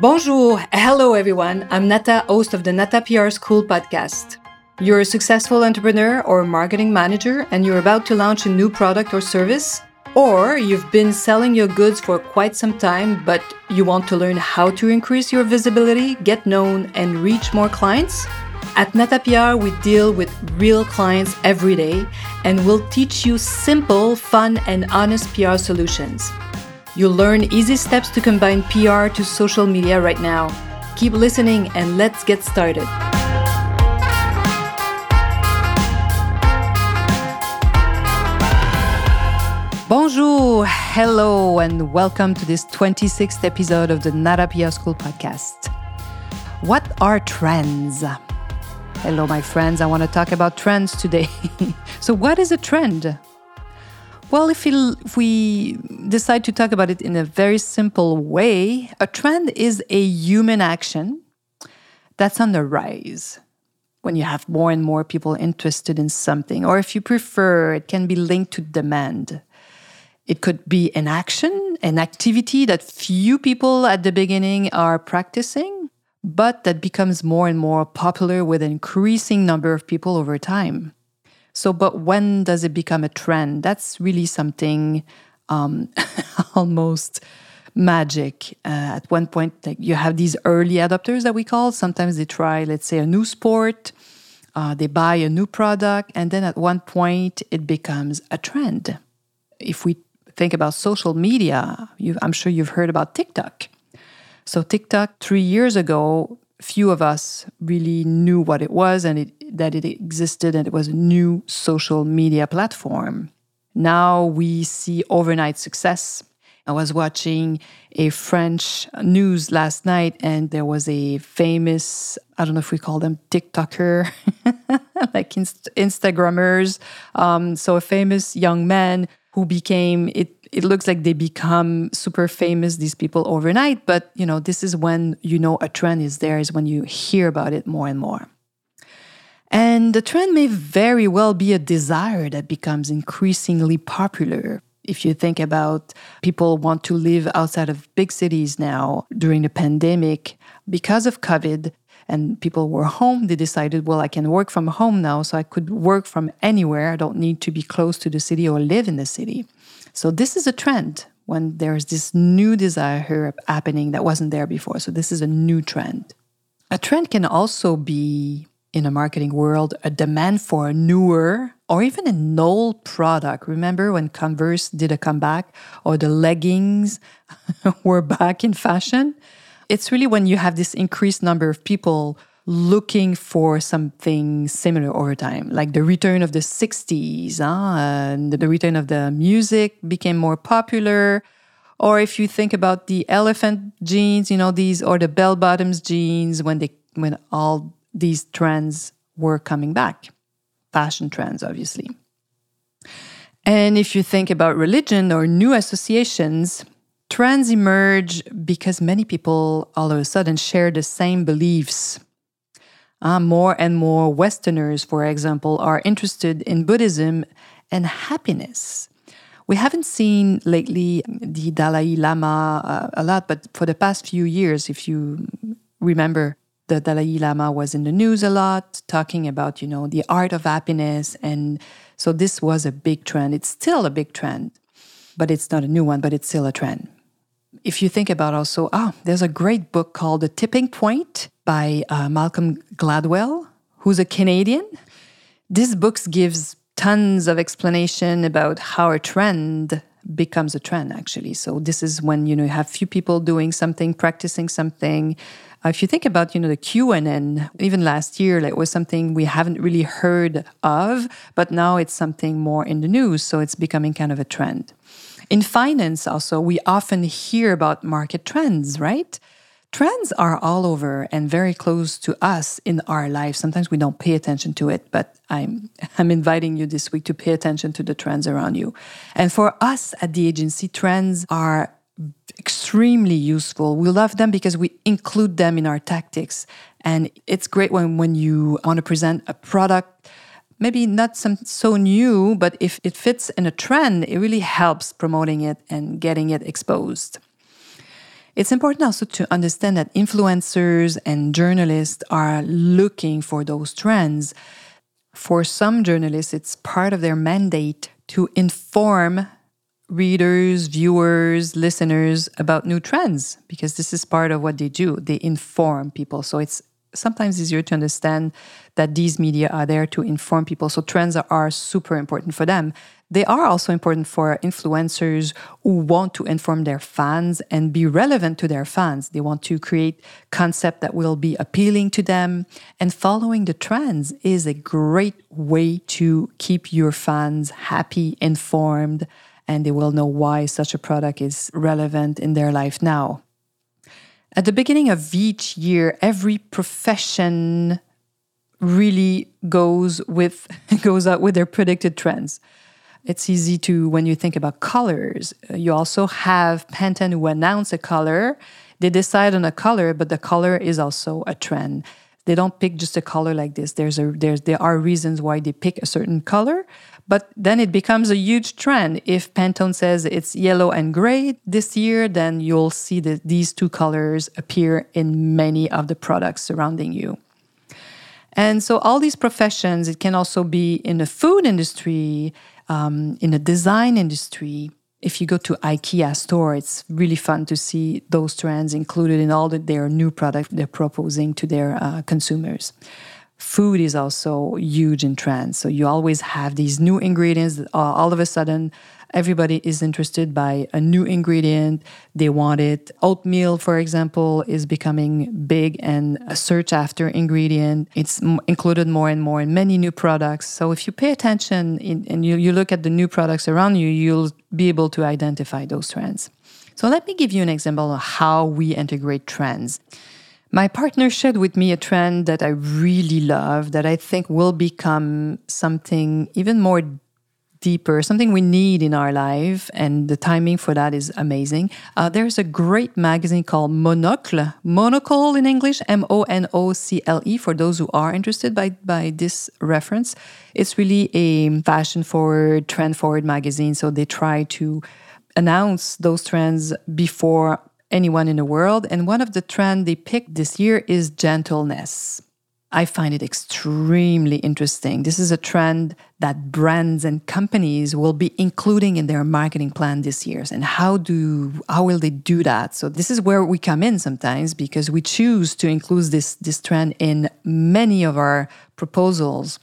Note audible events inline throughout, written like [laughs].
Bonjour, hello everyone. I'm Nata, host of the Nata PR School podcast. You're a successful entrepreneur or marketing manager and you're about to launch a new product or service, or you've been selling your goods for quite some time but you want to learn how to increase your visibility, get known, and reach more clients. At Nata PR, we deal with real clients every day and we'll teach you simple, fun, and honest PR solutions. You'll learn easy steps to combine PR to social media right now. Keep listening and let's get started. Bonjour, hello, and welcome to this 26th episode of the Nata PR School podcast. What are trends? Hello, my friends. I want to talk about trends today. [laughs] so, what is a trend? Well, if we, decide to talk about it in a very simple way, a trend is a human action that's on the rise. When you have more and more people interested in something, or if you prefer, it can be linked to demand. It could be an action, an activity that few people at the beginning are practicing, but that becomes more and more popular with an increasing number of people over time. So, but when does it become a trend? That's really something um, [laughs] almost magic. Uh, at one point, like you have these early adopters that we call. Sometimes they try, let's say, a new sport. Uh, they buy a new product, and then at one point it becomes a trend. If we think about social media, I'm sure you've heard about TikTok. So TikTok three years ago few of us really knew what it was and it, that it existed and it was a new social media platform. Now we see overnight success. I was watching a French news last night and there was a famous, I don't know if we call them TikToker, [laughs] like inst- Instagrammers. Um, so a famous young man who became, it it looks like they become super famous these people overnight but you know this is when you know a trend is there is when you hear about it more and more and the trend may very well be a desire that becomes increasingly popular if you think about people want to live outside of big cities now during the pandemic because of covid and people were home they decided well i can work from home now so i could work from anywhere i don't need to be close to the city or live in the city so this is a trend when there's this new desire happening that wasn't there before. So this is a new trend. A trend can also be in a marketing world a demand for a newer or even an old product. Remember when Converse did a comeback or the leggings [laughs] were back in fashion? It's really when you have this increased number of people looking for something similar over time, like the return of the 60s, huh? Ah, and the return of the music became more popular. Or if you think about the elephant jeans, you know, these or the bell bottoms jeans when they when all these trends were coming back. Fashion trends, obviously. And if you think about religion or new associations, trends emerge because many people all of a sudden share the same beliefs uh, more and more Westerners, for example, are interested in Buddhism and happiness. We haven't seen lately the Dalai Lama uh, a lot, but for the past few years, if you remember, the Dalai Lama was in the news a lot, talking about, you know, the art of happiness. And so this was a big trend. It's still a big trend, but it's not a new one, but it's still a trend. If you think about also, ah, oh, there's a great book called The Tipping Point by uh, Malcolm Gladwell, who's a Canadian. This book gives tons of explanation about how a trend becomes a trend actually so this is when you know you have few people doing something practicing something Uh, if you think about you know the QAnon even last year like was something we haven't really heard of but now it's something more in the news so it's becoming kind of a trend in finance also we often hear about market trends right Trends are all over and very close to us in our lives. Sometimes we don't pay attention to it, but I'm, [laughs] I'm inviting you this week to pay attention to the trends around you. And for us at the agency, trends are extremely useful. We love them because we include them in our tactics. And it's great when, when you want to present a product, maybe not some so new, but if it fits in a trend, it really helps promoting it and getting it exposed. It's important also to understand that influencers and journalists are looking for those trends. For some journalists, it's part of their mandate to inform readers, viewers, listeners about new trends because this is part of what they do. They inform people. So it's sometimes easier to understand that these media are there to inform people. So trends are, are, super important for them. They are also important for influencers who want to inform their fans and be relevant to their fans. They want to create concept that will be appealing to them. And following the trends is a great way to keep your fans happy, informed, and they will know why such a product is relevant in their life now. At the beginning of each year, every profession really goes with [laughs] goes out with their predicted trends. It's easy to when you think about colors. Uh, you also have Pantone who announce a color. They decide on a color, but the color is also a trend. They don't pick just a color like this. There's a there's there are reasons why they pick a certain color, but then it becomes a huge trend. If Pantone says it's yellow and gray this year, then you'll see that these two colors appear in many of the products surrounding you. And so, all these professions, it can also be in the food industry, um, in the design industry. If you go to IKEA store, it's really fun to see those trends included in all the, their new products they're proposing to their uh, consumers food is also huge in trends. So you always have these new ingredients that all of a sudden everybody is interested by a new ingredient. They want it. Oatmeal, for example, is becoming big and a search after ingredient. It's included more and more in many new products. So if you pay attention in, and you, you look at the new products around you, you'll be able to identify those trends. So let me give you an example of how we integrate trends. My partner shared with me a trend that I really love that I think will become something even more deeper, something we need in our life, and the timing for that is amazing. Uh, there's a great magazine called Monocle, Monocle in English, M O N O C L E, for those who are interested by, by this reference. It's really a fashion forward, trend forward magazine, so they try to announce those trends before anyone in the world. And one of the trends they picked this year is gentleness. I find it extremely interesting. This is a trend that brands and companies will be including in their marketing plan this year. And how do how will they do that? So this is where we come in sometimes because we choose to include this this trend in many of our proposals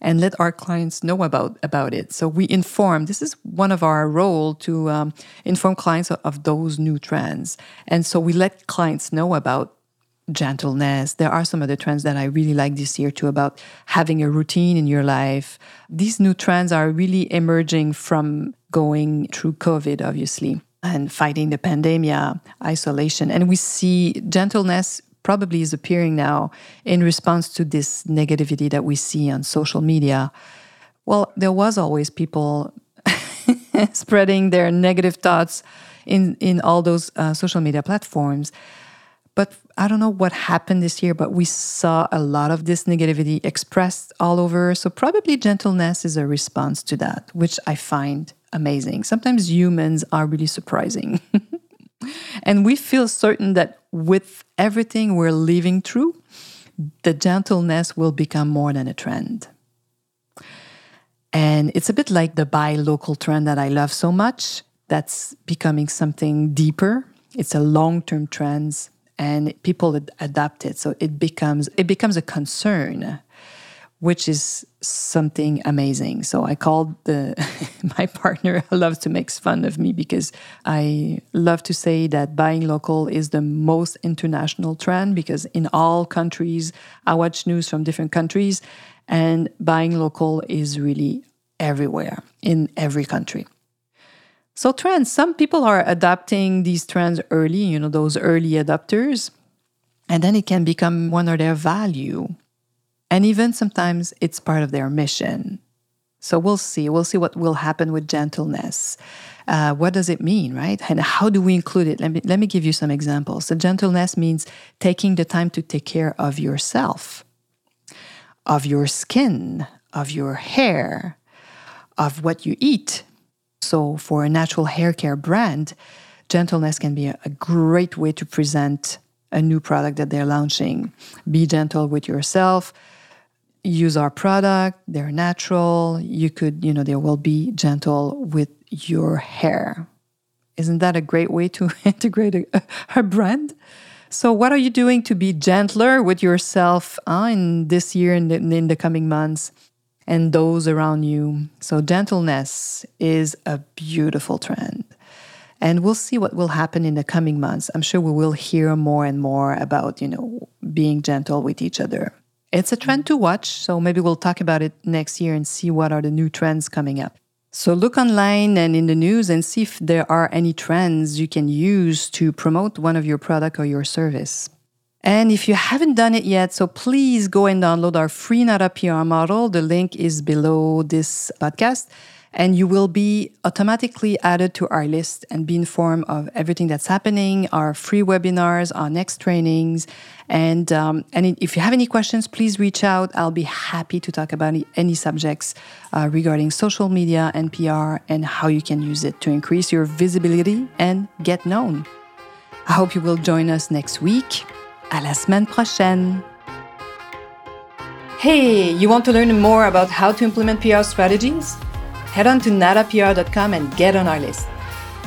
and let our clients know about about it. So we inform. This is one of our role to um, inform clients of, of those new trends, and so we let clients know about gentleness. There are some other trends that I really like this year too about having a routine in your life. These new trends are really emerging from going through COVID, obviously, and fighting the pandemic, isolation. And we see gentleness probably is appearing now in response to this negativity that we see on social media. Well, there was always people [laughs] spreading their negative thoughts in in all those uh, social media platforms. But I don't know what happened this year, but we saw a lot of this negativity expressed all over. So probably gentleness is a response to that, which I find amazing. Sometimes humans are really surprising. [laughs] and we feel certain that with everything we're living through, the gentleness will become more than a trend. And it's a bit like the buy local trend that I love so much. That's becoming something deeper. It's a long-term trend and people adapt it. So it becomes it becomes a concern which is something amazing. So I called the [laughs] my partner [laughs] loves to make fun of me because I love to say that buying local is the most international trend because in all countries I watch news from different countries and buying local is really everywhere in every country. So trends, some people are adapting these trends early, you know, those early adopters, and then it can become one of their value and even sometimes it's part of their mission. So we'll see. We'll see what will happen with gentleness. Uh, what does it mean, right? And how do we include it? Let me, let me give you some examples. So, gentleness means taking the time to take care of yourself, of your skin, of your hair, of what you eat. So, for a natural hair care brand, gentleness can be a, a great way to present a new product that they're launching. Be gentle with yourself. Use our product. They're natural. You could, you know, they will be gentle with your hair. Isn't that a great way to [laughs] integrate a, [laughs] a brand? So, what are you doing to be gentler with yourself uh, in this year and in, in the coming months and those around you? So, gentleness is a beautiful trend. And we'll see what will happen in the coming months. I'm sure we will hear more and more about, you know, being gentle with each other. It's a trend to watch, so maybe we'll talk about it next year and see what are the new trends coming up. So look online and in the news and see if there are any trends you can use to promote one of your product or your service. And if you haven't done it yet, so please go and download our free Nada PR model. The link is below this podcast and you will be automatically added to our list and be informed of everything that's happening, our free webinars, our next trainings. And, um, and if you have any questions, please reach out. I'll be happy to talk about any, subjects uh, regarding social media and PR and how you can use it to increase your visibility and get known. I hope you will join us next week. À la semaine prochaine. Hey, you want to learn more about how to implement PR strategies? Head on to nadapr.com and get on our list.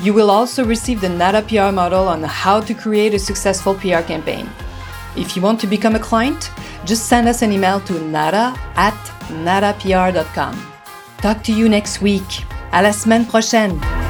You will also receive the Nada PR model on how to create a successful PR campaign. If you want to become a client, just send us an email to nada at nadapr.com. Talk to you next week. À la semaine prochaine!